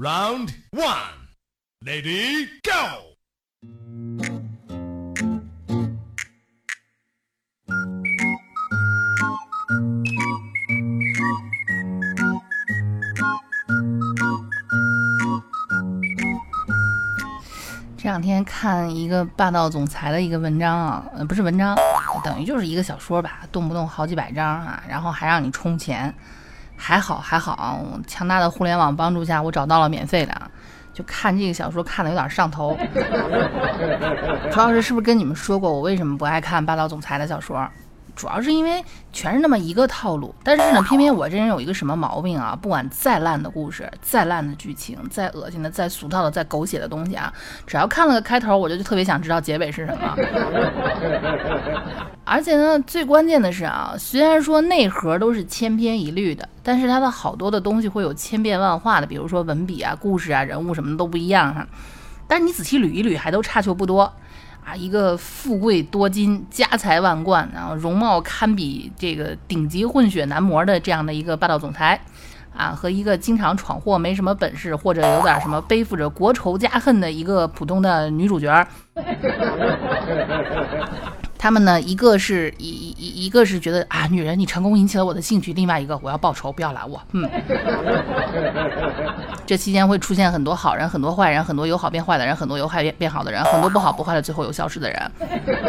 Round one, lady, go. 这两天看一个霸道总裁的一个文章啊，不是文章，等于就是一个小说吧，动不动好几百章啊，然后还让你充钱，还好还好，强大的互联网帮助下，我找到了免费的，就看这个小说看的有点上头。主要是是不是跟你们说过我为什么不爱看霸道总裁的小说？主要是因为全是那么一个套路，但是呢，偏偏我这人有一个什么毛病啊？不管再烂的故事、再烂的剧情、再恶心的、再俗套的、再狗血的东西啊，只要看了个开头，我就特别想知道结尾是什么。而且呢，最关键的是啊，虽然说内核都是千篇一律的，但是它的好多的东西会有千变万化的，比如说文笔啊、故事啊、人物什么的都不一样哈。但是你仔细捋一捋，还都差球不多。啊，一个富贵多金、家财万贯，然后容貌堪比这个顶级混血男模的这样的一个霸道总裁，啊，和一个经常闯祸、没什么本事或者有点什么背负着国仇家恨的一个普通的女主角。他们呢，一个是一一一个是觉得啊，女人你成功引起了我的兴趣，另外一个我要报仇，不要拦我。嗯，这期间会出现很多好人，很多坏人，很多由好变坏的人，很多由坏变变好的人，很多不好不坏的最后有消失的人。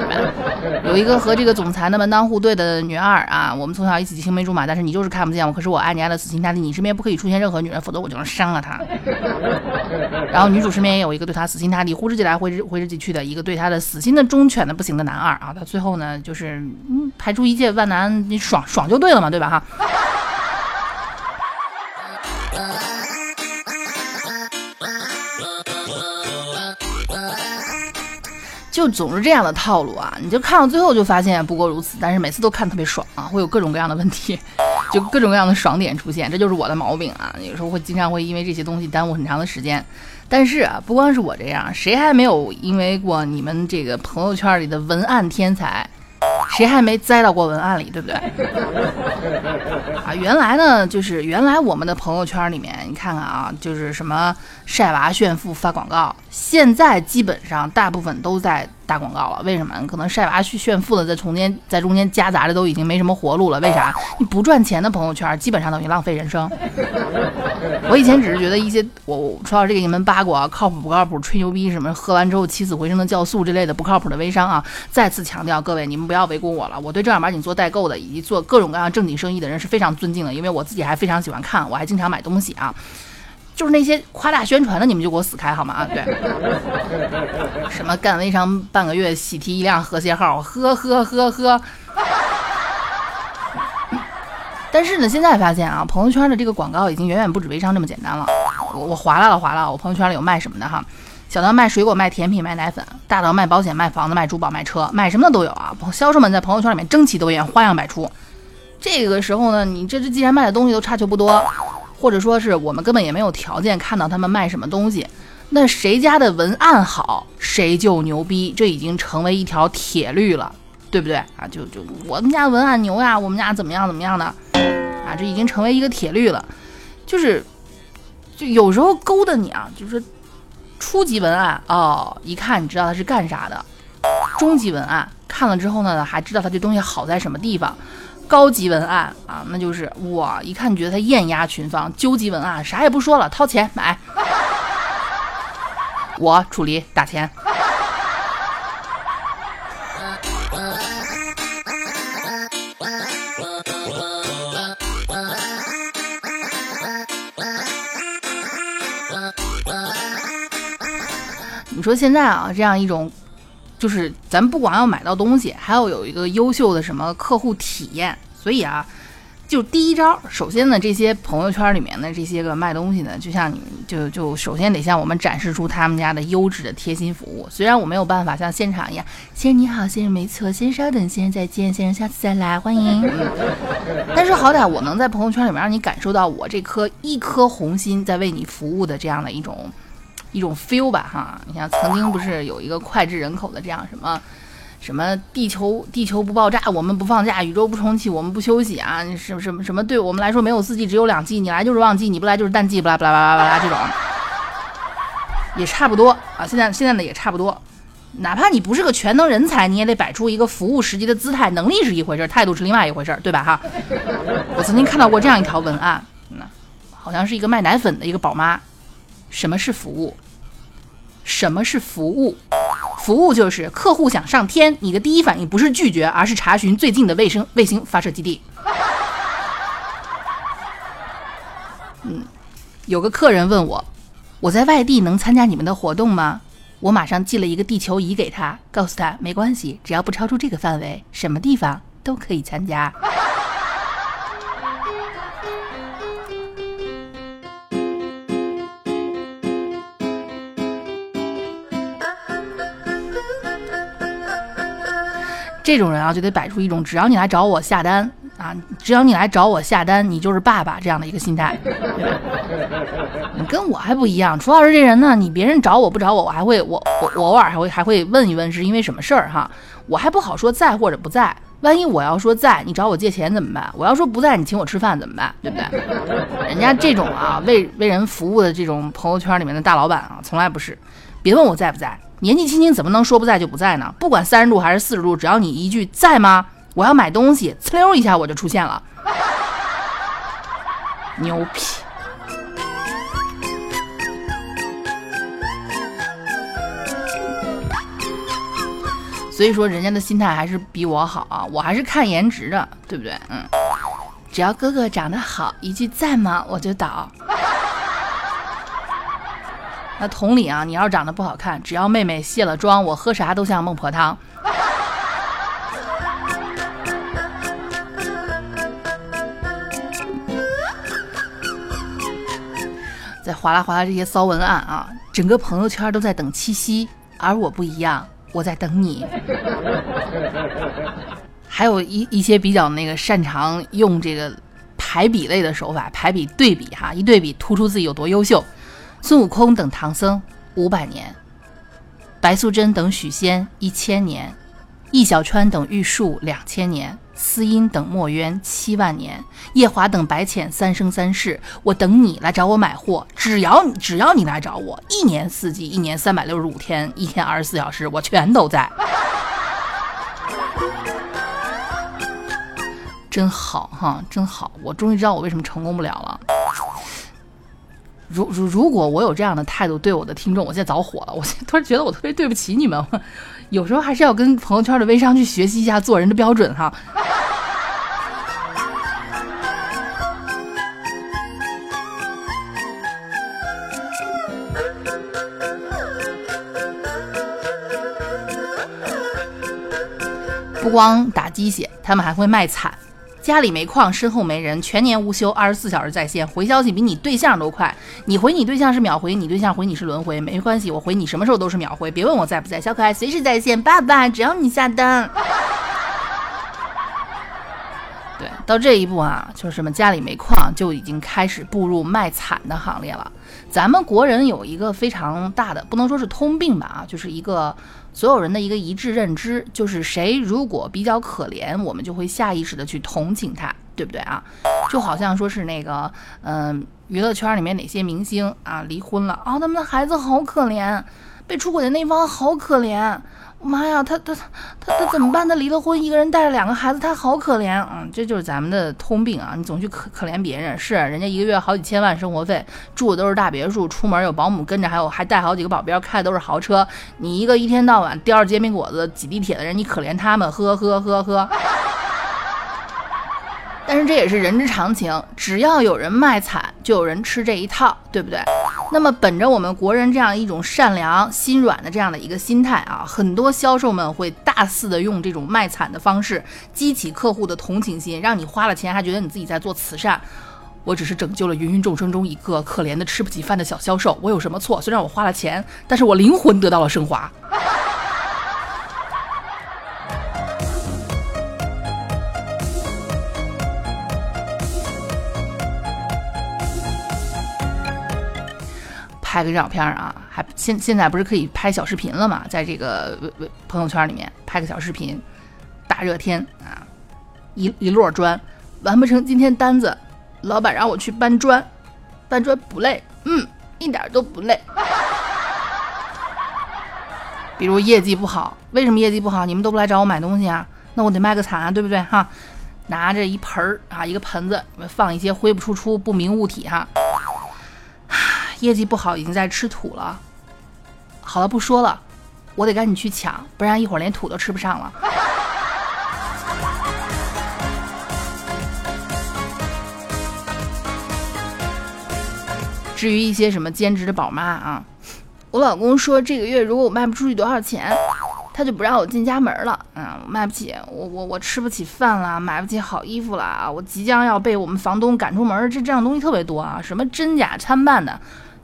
有一个和这个总裁的门当户对的女二啊，我们从小一起青梅竹马，但是你就是看不见我，可是我爱你爱的死心塌地，你身边不可以出现任何女人，否则我就能伤了她。然后女主身边也有一个对她死心塌地、呼之即来挥之挥之即去的一个对她的死心的忠犬的不行的男二啊。到最后呢，就是嗯，排除一切万难，你爽爽就对了嘛，对吧？哈。就总是这样的套路啊，你就看到最后就发现不过如此，但是每次都看特别爽啊，会有各种各样的问题，就各种各样的爽点出现，这就是我的毛病啊。有时候会经常会因为这些东西耽误很长的时间，但是啊，不光是我这样，谁还没有因为过你们这个朋友圈里的文案天才？谁还没栽到过文案里，对不对？啊，原来呢，就是原来我们的朋友圈里面，你看看啊，就是什么晒娃炫富发广告，现在基本上大部分都在。打广告了，为什么？可能晒娃去炫富的，在中间在中间夹杂着都已经没什么活路了。为啥？你不赚钱的朋友圈，基本上等于浪费人生。我以前只是觉得一些我说到这个你们八卦，靠谱不靠谱，吹牛逼什么，喝完之后起死回生的酵素之类的不靠谱的微商啊！再次强调，各位你们不要围攻我了。我对正儿八经做代购的以及做各种各样正经生意的人是非常尊敬的，因为我自己还非常喜欢看，我还经常买东西啊。就是那些夸大宣传的，你们就给我死开好吗？啊，对，什么干微商半个月喜提一辆和谐号，呵呵呵呵。但是呢，现在发现啊，朋友圈的这个广告已经远远不止微商这么简单了。我我划拉了划拉，我朋友圈里有卖什么的哈，小到卖水果、卖甜品、卖奶粉，大到卖保险、卖房子、卖珠宝、卖车，卖什么的都有啊。销售们在朋友圈里面争奇斗艳，花样百出。这个时候呢，你这这既然卖的东西都差球不多。或者说是我们根本也没有条件看到他们卖什么东西，那谁家的文案好，谁就牛逼，这已经成为一条铁律了，对不对啊？就就我们家文案牛呀，我们家怎么样怎么样的啊？这已经成为一个铁律了，就是就有时候勾搭你啊，就是初级文案哦，一看你知道他是干啥的，中级文案看了之后呢，还知道他这东西好在什么地方。高级文案啊，那就是哇，一看觉得他艳压群芳。究极文案啥也不说了，掏钱买，我处理打钱。你说现在啊，这样一种。就是咱不光要买到东西，还要有一个优秀的什么客户体验。所以啊，就第一招，首先呢，这些朋友圈里面的这些个卖东西的，就像你就就首先得向我们展示出他们家的优质的贴心服务。虽然我没有办法像现场一样，先生你好，先生没错，先稍等，先生再见，先生下次再来，欢迎。但是好歹我能在朋友圈里面让你感受到我这颗一颗红心在为你服务的这样的一种。一种 feel 吧，哈，你像曾经不是有一个脍炙人口的这样什么，什么地球地球不爆炸，我们不放假，宇宙不重启，我们不休息啊，什么什么什么对我们来说没有四季，只有两季，你来就是旺季，你不来就是淡季，巴拉巴拉巴拉巴拉这种，也差不多啊。现在现在呢也差不多，哪怕你不是个全能人才，你也得摆出一个服务实际的姿态。能力是一回事，态度是另外一回事，对吧？哈。我曾经看到过这样一条文案，那好像是一个卖奶粉的一个宝妈。什么是服务？什么是服务？服务就是客户想上天，你的第一反应不是拒绝，而是查询最近的卫生卫星发射基地。嗯，有个客人问我，我在外地能参加你们的活动吗？我马上寄了一个地球仪给他，告诉他没关系，只要不超出这个范围，什么地方都可以参加。这种人啊，就得摆出一种只要你来找我下单啊，只要你来找我下单，你就是爸爸这样的一个心态。你跟我还不一样，楚老师这人呢，你别人找我不找我，我还会我我我偶尔还会还会问一问是因为什么事儿哈，我还不好说在或者不在。万一我要说在，你找我借钱怎么办？我要说不在，你请我吃饭怎么办？对不对？人家这种啊为为人服务的这种朋友圈里面的大老板啊，从来不是。别问我在不在。年纪轻轻怎么能说不在就不在呢？不管三十度还是四十度，只要你一句在吗？我要买东西，呲溜一下我就出现了，牛批！所以说人家的心态还是比我好啊，我还是看颜值的，对不对？嗯，只要哥哥长得好，一句在吗我就倒。那同理啊，你要是长得不好看，只要妹妹卸了妆，我喝啥都像孟婆汤。在哗啦哗啦这些骚文案啊，整个朋友圈都在等七夕，而我不一样，我在等你。还有一一些比较那个擅长用这个排比类的手法，排比对比哈，一对比突出自己有多优秀。孙悟空等唐僧五百年，白素贞等许仙一千年，易小川等玉树两千年，司音等墨渊七万年，夜华等白浅三生三世。我等你来找我买货，只要你只要你来找我，一年四季，一年三百六十五天，一天二十四小时，我全都在。真好哈，真好！我终于知道我为什么成功不了了。如如如果我有这样的态度对我的听众，我现在早火了。我现在突然觉得我特别对不起你们，有时候还是要跟朋友圈的微商去学习一下做人的标准哈。不光打鸡血，他们还会卖惨。家里没矿，身后没人，全年无休，二十四小时在线，回消息比你对象都快。你回你对象是秒回，你对象回你是轮回，没关系，我回你什么时候都是秒回。别问我在不在，小可爱随时在线，爸爸只要你下单。到这一步啊，就是什么家里没矿，就已经开始步入卖惨的行列了。咱们国人有一个非常大的，不能说是通病吧啊，就是一个。所有人的一个一致认知就是，谁如果比较可怜，我们就会下意识的去同情他，对不对啊？就好像说是那个，嗯，娱乐圈里面哪些明星啊离婚了啊，他们的孩子好可怜，被出轨的那方好可怜。妈呀，他他他他怎么办？他离了婚，一个人带着两个孩子，他好可怜。嗯，这就是咱们的通病啊！你总去可可怜别人，是人家一个月好几千万生活费，住的都是大别墅，出门有保姆跟着，还有还带好几个保镖，开的都是豪车。你一个一天到晚叼着煎饼果子挤地铁的人，你可怜他们？呵呵呵呵。但是这也是人之常情，只要有人卖惨，就有人吃这一套，对不对？那么本着我们国人这样一种善良、心软的这样的一个心态啊，很多销售们会大肆的用这种卖惨的方式激起客户的同情心，让你花了钱还觉得你自己在做慈善。我只是拯救了芸芸众生中一个可怜的吃不起饭的小销售，我有什么错？虽然我花了钱，但是我灵魂得到了升华。拍个照片啊，还现现在不是可以拍小视频了嘛？在这个微微朋友圈里面拍个小视频，大热天啊，一一摞砖完不成今天单子，老板让我去搬砖，搬砖不累，嗯，一点都不累。比如业绩不好，为什么业绩不好？你们都不来找我买东西啊？那我得卖个惨啊，对不对哈？拿着一盆儿啊，一个盆子，放一些灰不出出不明物体哈。业绩不好，已经在吃土了。好了，不说了，我得赶紧去抢，不然一会儿连土都吃不上了。至于一些什么兼职的宝妈啊。我老公说，这个月如果我卖不出去多少钱，他就不让我进家门了。嗯，卖不起，我我我吃不起饭了，买不起好衣服了，我即将要被我们房东赶出门。这这样东西特别多啊，什么真假参半的，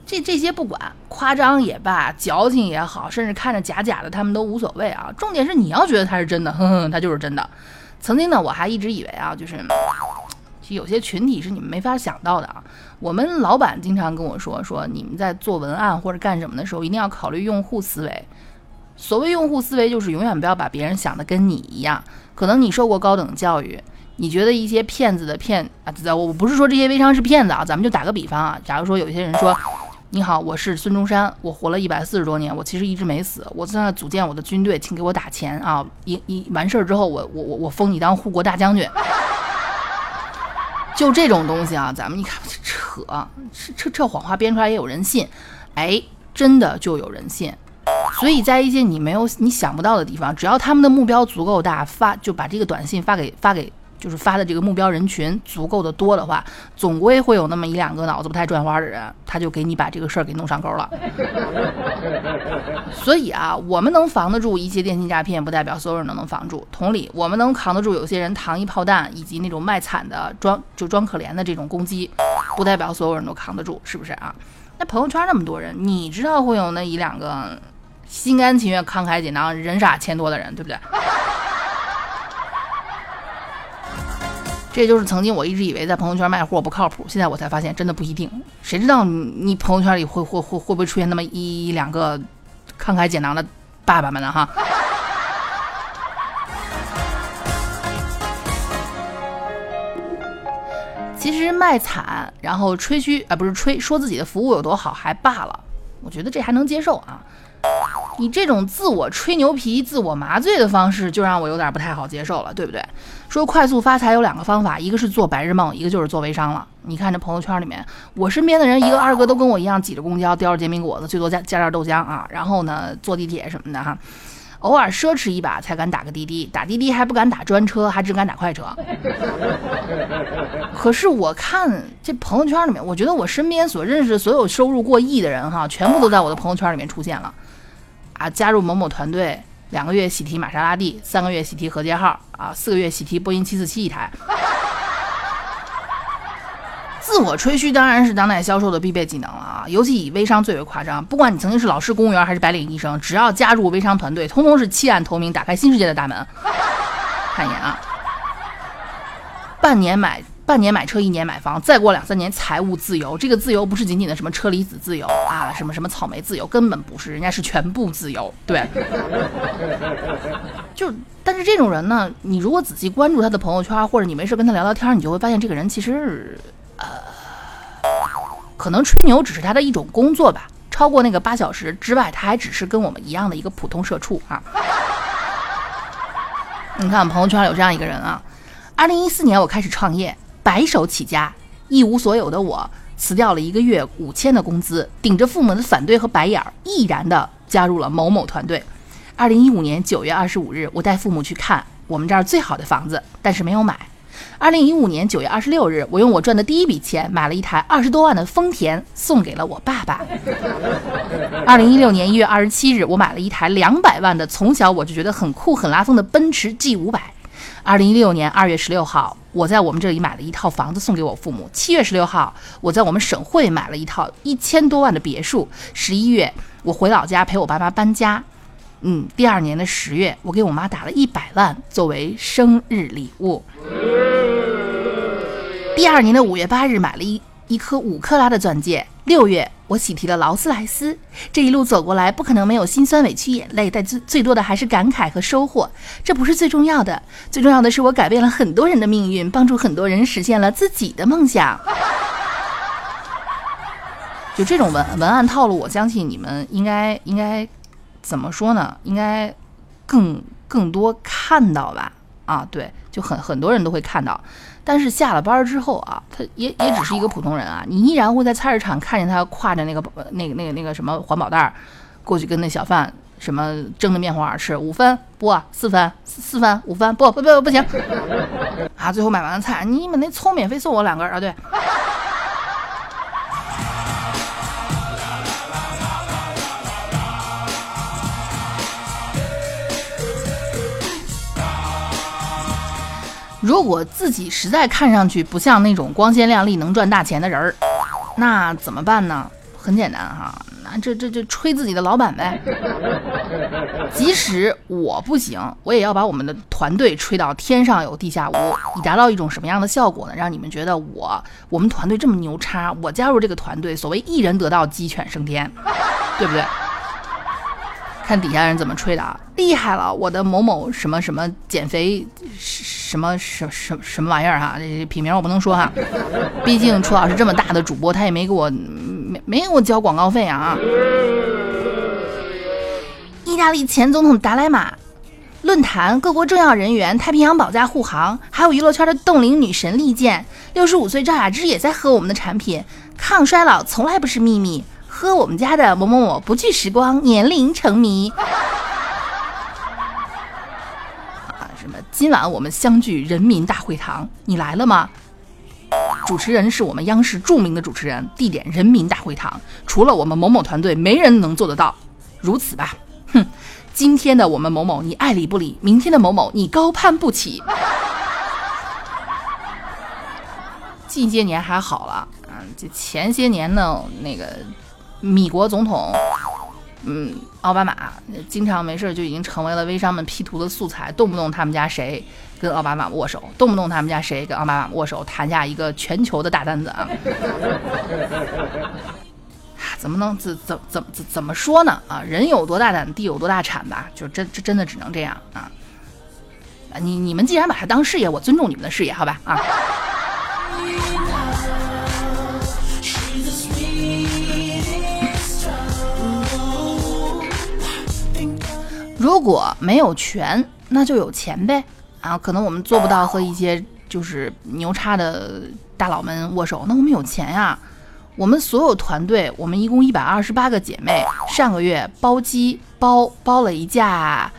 这这些不管，夸张也罢，矫情也好，甚至看着假假的，他们都无所谓啊。重点是你要觉得它是真的，哼哼，它就是真的。曾经呢，我还一直以为啊，就是。其实有些群体是你们没法想到的啊！我们老板经常跟我说，说你们在做文案或者干什么的时候，一定要考虑用户思维。所谓用户思维，就是永远不要把别人想的跟你一样。可能你受过高等教育，你觉得一些骗子的骗啊，我不是说这些微商是骗子啊，咱们就打个比方啊，假如说有些人说，你好，我是孙中山，我活了一百四十多年，我其实一直没死，我在那组建我的军队，请给我打钱啊！一一完事儿之后，我我我我封你当护国大将军。就这种东西啊，咱们一看扯，这这这谎话编出来也有人信，哎，真的就有人信。所以在一些你没有你想不到的地方，只要他们的目标足够大，发就把这个短信发给发给。就是发的这个目标人群足够的多的话，总归会有那么一两个脑子不太转弯的人，他就给你把这个事儿给弄上钩了。所以啊，我们能防得住一些电信诈骗，不代表所有人都能防住。同理，我们能扛得住有些人糖衣炮弹以及那种卖惨的装就装可怜的这种攻击，不代表所有人都扛得住，是不是啊？那朋友圈那么多人，你知道会有那一两个心甘情愿、慷慨解囊、人傻钱多的人，对不对？这就是曾经我一直以为在朋友圈卖货不靠谱，现在我才发现真的不一定。谁知道你朋友圈里会会会会不会出现那么一两个慷慨解囊的爸爸们呢？哈。其实卖惨，然后吹嘘啊，不是吹，说自己的服务有多好还罢了，我觉得这还能接受啊。你这种自我吹牛皮、自我麻醉的方式，就让我有点不太好接受了，对不对？说快速发财有两个方法，一个是做白日梦，一个就是做微商了。你看这朋友圈里面，我身边的人一个二个都跟我一样，挤着公交，叼着煎饼果子，最多加加点豆浆啊。然后呢，坐地铁什么的哈，偶尔奢侈一把才敢打个滴滴，打滴滴还不敢打专车，还只敢打快车。可是我看这朋友圈里面，我觉得我身边所认识的所有收入过亿的人哈，全部都在我的朋友圈里面出现了。啊，加入某某团队，两个月喜提玛莎拉蒂，三个月喜提何洁号，啊，四个月喜提波音七四七一台。自我吹嘘当然是当代销售的必备技能了啊，尤其以微商最为夸张。不管你曾经是老师、公务员还是白领医生，只要加入微商团队，通通是弃暗投明，打开新世界的大门。看一眼啊，半年买。半年买车，一年买房，再过两三年财务自由。这个自由不是仅仅的什么车厘子自由啊，什么什么草莓自由，根本不是，人家是全部自由。对，就但是这种人呢，你如果仔细关注他的朋友圈，或者你没事跟他聊聊天，你就会发现这个人其实呃，可能吹牛只是他的一种工作吧。超过那个八小时之外，他还只是跟我们一样的一个普通社畜啊。你看朋友圈有这样一个人啊，二零一四年我开始创业。白手起家，一无所有的我辞掉了一个月五千的工资，顶着父母的反对和白眼儿，毅然的加入了某某团队。二零一五年九月二十五日，我带父母去看我们这儿最好的房子，但是没有买。二零一五年九月二十六日，我用我赚的第一笔钱买了一台二十多万的丰田，送给了我爸爸。二零一六年一月二十七日，我买了一台两百万的，从小我就觉得很酷很拉风的奔驰 G 五百。二零一六年二月十六号，我在我们这里买了一套房子送给我父母。七月十六号，我在我们省会买了一套一千多万的别墅。十一月，我回老家陪我爸妈搬家。嗯，第二年的十月，我给我妈打了一百万作为生日礼物。第二年的五月八日，买了一。一颗五克拉的钻戒。六月，我喜提了劳斯莱斯。这一路走过来，不可能没有心酸、委屈、眼泪，但最最多的还是感慨和收获。这不是最重要的，最重要的是我改变了很多人的命运，帮助很多人实现了自己的梦想。就这种文文案套路，我相信你们应该应该怎么说呢？应该更更多看到吧？啊，对，就很很多人都会看到。但是下了班之后啊，他也也只是一个普通人啊，你依然会在菜市场看见他挎着那个那个那个那个什么环保袋儿过去跟那小贩什么蒸的面黄吃，五分不四分四分五分不不不不行 啊！最后买完了菜，你们那葱免费送我两根啊？对。如果自己实在看上去不像那种光鲜亮丽能赚大钱的人儿，那怎么办呢？很简单哈，那这这这吹自己的老板呗。即使我不行，我也要把我们的团队吹到天上有地下无，以达到一种什么样的效果呢？让你们觉得我我们团队这么牛叉，我加入这个团队，所谓一人得道鸡犬升天，对不对？看底下人怎么吹的啊！厉害了，我的某某什么什么减肥什么什什什么玩意儿哈，这品名我不能说哈，毕竟楚老师这么大的主播，他也没给我没没给我交广告费啊。意大利前总统达莱马论坛，各国重要人员，太平洋保驾护航，还有娱乐圈的冻龄女神利剑，六十五岁赵雅芝也在喝我们的产品，抗衰老从来不是秘密。喝我们家的某某某，不惧时光，年龄成谜。啊，什么？今晚我们相聚人民大会堂，你来了吗？主持人是我们央视著名的主持人，地点人民大会堂。除了我们某某团队，没人能做得到。如此吧，哼，今天的我们某某，你爱理不理；明天的某某，你高攀不起。近些年还好了，嗯，这前些年呢，那个。米国总统，嗯，奥巴马经常没事就已经成为了微商们 P 图的素材，动不动他们家谁跟奥巴马握手，动不动他们家谁跟奥巴马握手，谈下一个全球的大单子啊！怎么能怎怎怎怎怎么说呢？啊，人有多大胆，地有多大产吧，就真这真的只能这样！啊，你你们既然把它当事业，我尊重你们的事业，好吧？啊。如果没有权，那就有钱呗啊！可能我们做不到和一些就是牛叉的大佬们握手，那我们有钱呀！我们所有团队，我们一共一百二十八个姐妹，上个月包机包包了一架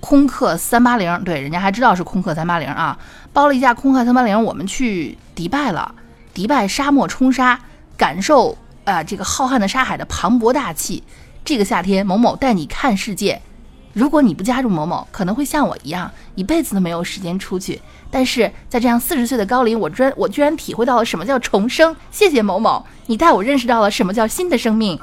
空客三八零，对，人家还知道是空客三八零啊，包了一架空客三八零，我们去迪拜了，迪拜沙漠冲沙，感受啊这个浩瀚的沙海的磅礴大气。这个夏天，某某带你看世界。如果你不加入某某，可能会像我一样，一辈子都没有时间出去。但是在这样四十岁的高龄，我居然我居然体会到了什么叫重生。谢谢某某，你带我认识到了什么叫新的生命。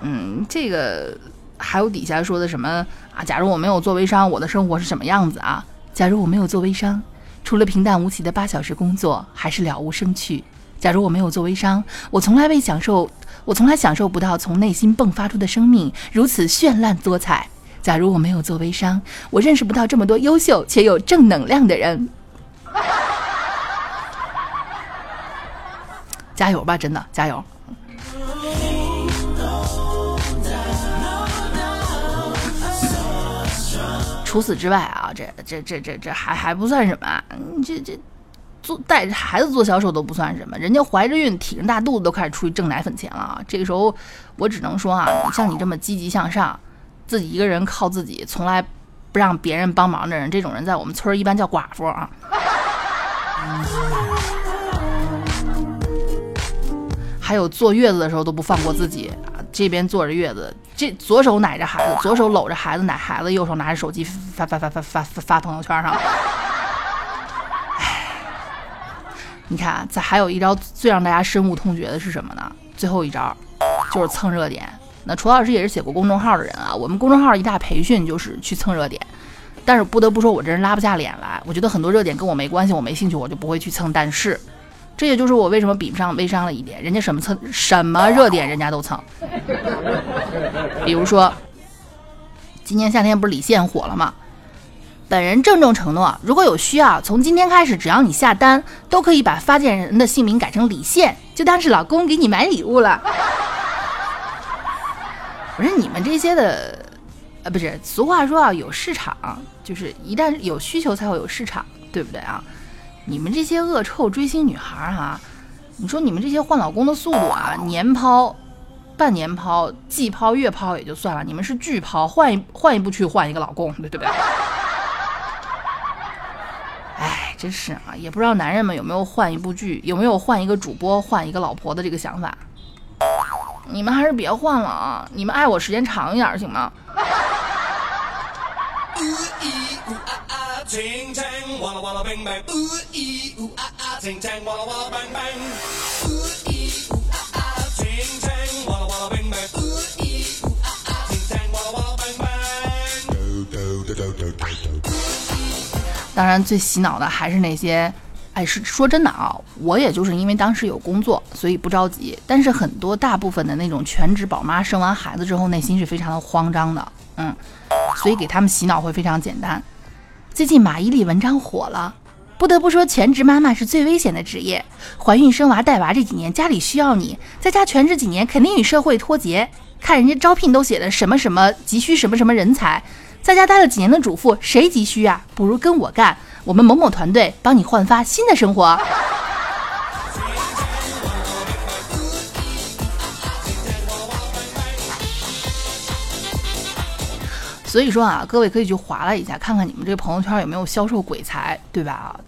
嗯，这个还有底下说的什么啊？假如我没有做微商，我的生活是什么样子啊？假如我没有做微商，除了平淡无奇的八小时工作，还是了无生趣。假如我没有做微商，我从来未享受。我从来享受不到从内心迸发出的生命如此绚烂多彩。假如我没有做微商，我认识不到这么多优秀且有正能量的人。加油吧，真的加油！除此之外啊，这这这这这还还不算什么，这这。做带着孩子做销售都不算什么，人家怀着孕挺着大肚子都开始出去挣奶粉钱了啊！这个时候，我只能说啊，像你这么积极向上，自己一个人靠自己，从来不让别人帮忙的人，这种人在我们村儿一般叫寡妇啊。还有坐月子的时候都不放过自己，这边坐着月子，这左手奶着孩子，左手搂着孩子奶孩子，右手拿着手机发发发发发发发朋友圈上。你看，这还有一招最让大家深恶痛绝的是什么呢？最后一招就是蹭热点。那楚老师也是写过公众号的人啊，我们公众号一大培训就是去蹭热点。但是不得不说，我这人拉不下脸来。我觉得很多热点跟我没关系，我没兴趣，我就不会去蹭。但是，这也就是我为什么比不上微商的一点，人家什么蹭什么热点，人家都蹭。比如说，今年夏天不是李现火了吗？本人郑重承诺，如果有需要，从今天开始，只要你下单，都可以把发件人的姓名改成李现，就当是老公给你买礼物了。不是你们这些的，呃，不是，俗话说啊，有市场，就是一旦有需求才会有市场，对不对啊？你们这些恶臭追星女孩哈，你说你们这些换老公的速度啊，年抛、半年抛、季抛、月抛也就算了，你们是巨抛，换一换一部去换一个老公，对不对？真是啊，也不知道男人们有没有换一部剧，有没有换一个主播、换一个老婆的这个想法。你们还是别换了啊！你们爱我时间长一点行吗？当然，最洗脑的还是那些。哎，是说真的啊，我也就是因为当时有工作，所以不着急。但是很多大部分的那种全职宝妈生完孩子之后，内心是非常的慌张的，嗯，所以给他们洗脑会非常简单。最近马伊琍文章火了，不得不说全职妈妈是最危险的职业。怀孕生娃带娃这几年，家里需要你，在家全职几年，肯定与社会脱节。看人家招聘都写的什么什么急需什么什么人才，在家待了几年的主妇谁急需啊？不如跟我干。我们某某团队帮你焕发新的生活。所以说啊，各位可以去划拉一下，看看你们这个朋友圈有没有销售鬼才，对吧？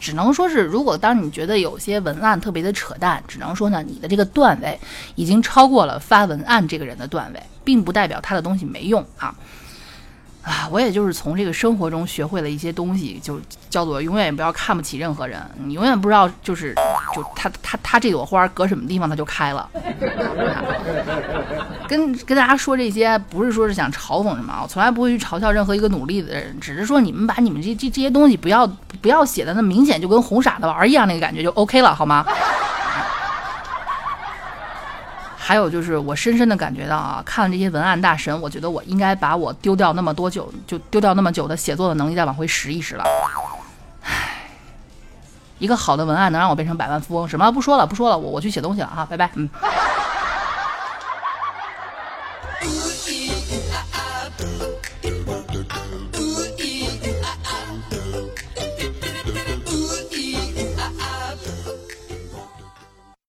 只能说是，如果当你觉得有些文案特别的扯淡，只能说呢，你的这个段位已经超过了发文案这个人的段位，并不代表他的东西没用啊。啊，我也就是从这个生活中学会了一些东西，就叫做永远也不要看不起任何人。你永远不知道，就是就他他他这朵花搁什么地方，它就开了。跟跟大家说这些，不是说是想嘲讽什么，我从来不会去嘲笑任何一个努力的人，只是说你们把你们这这这些东西不要不要写的那明显就跟哄傻子玩一样那个感觉就 OK 了，好吗？还有就是，我深深的感觉到啊，看了这些文案大神，我觉得我应该把我丢掉那么多久，就丢掉那么久的写作的能力再往回拾一拾了。唉，一个好的文案能让我变成百万富翁？什么？不说了，不说了，我我去写东西了哈，拜拜。嗯。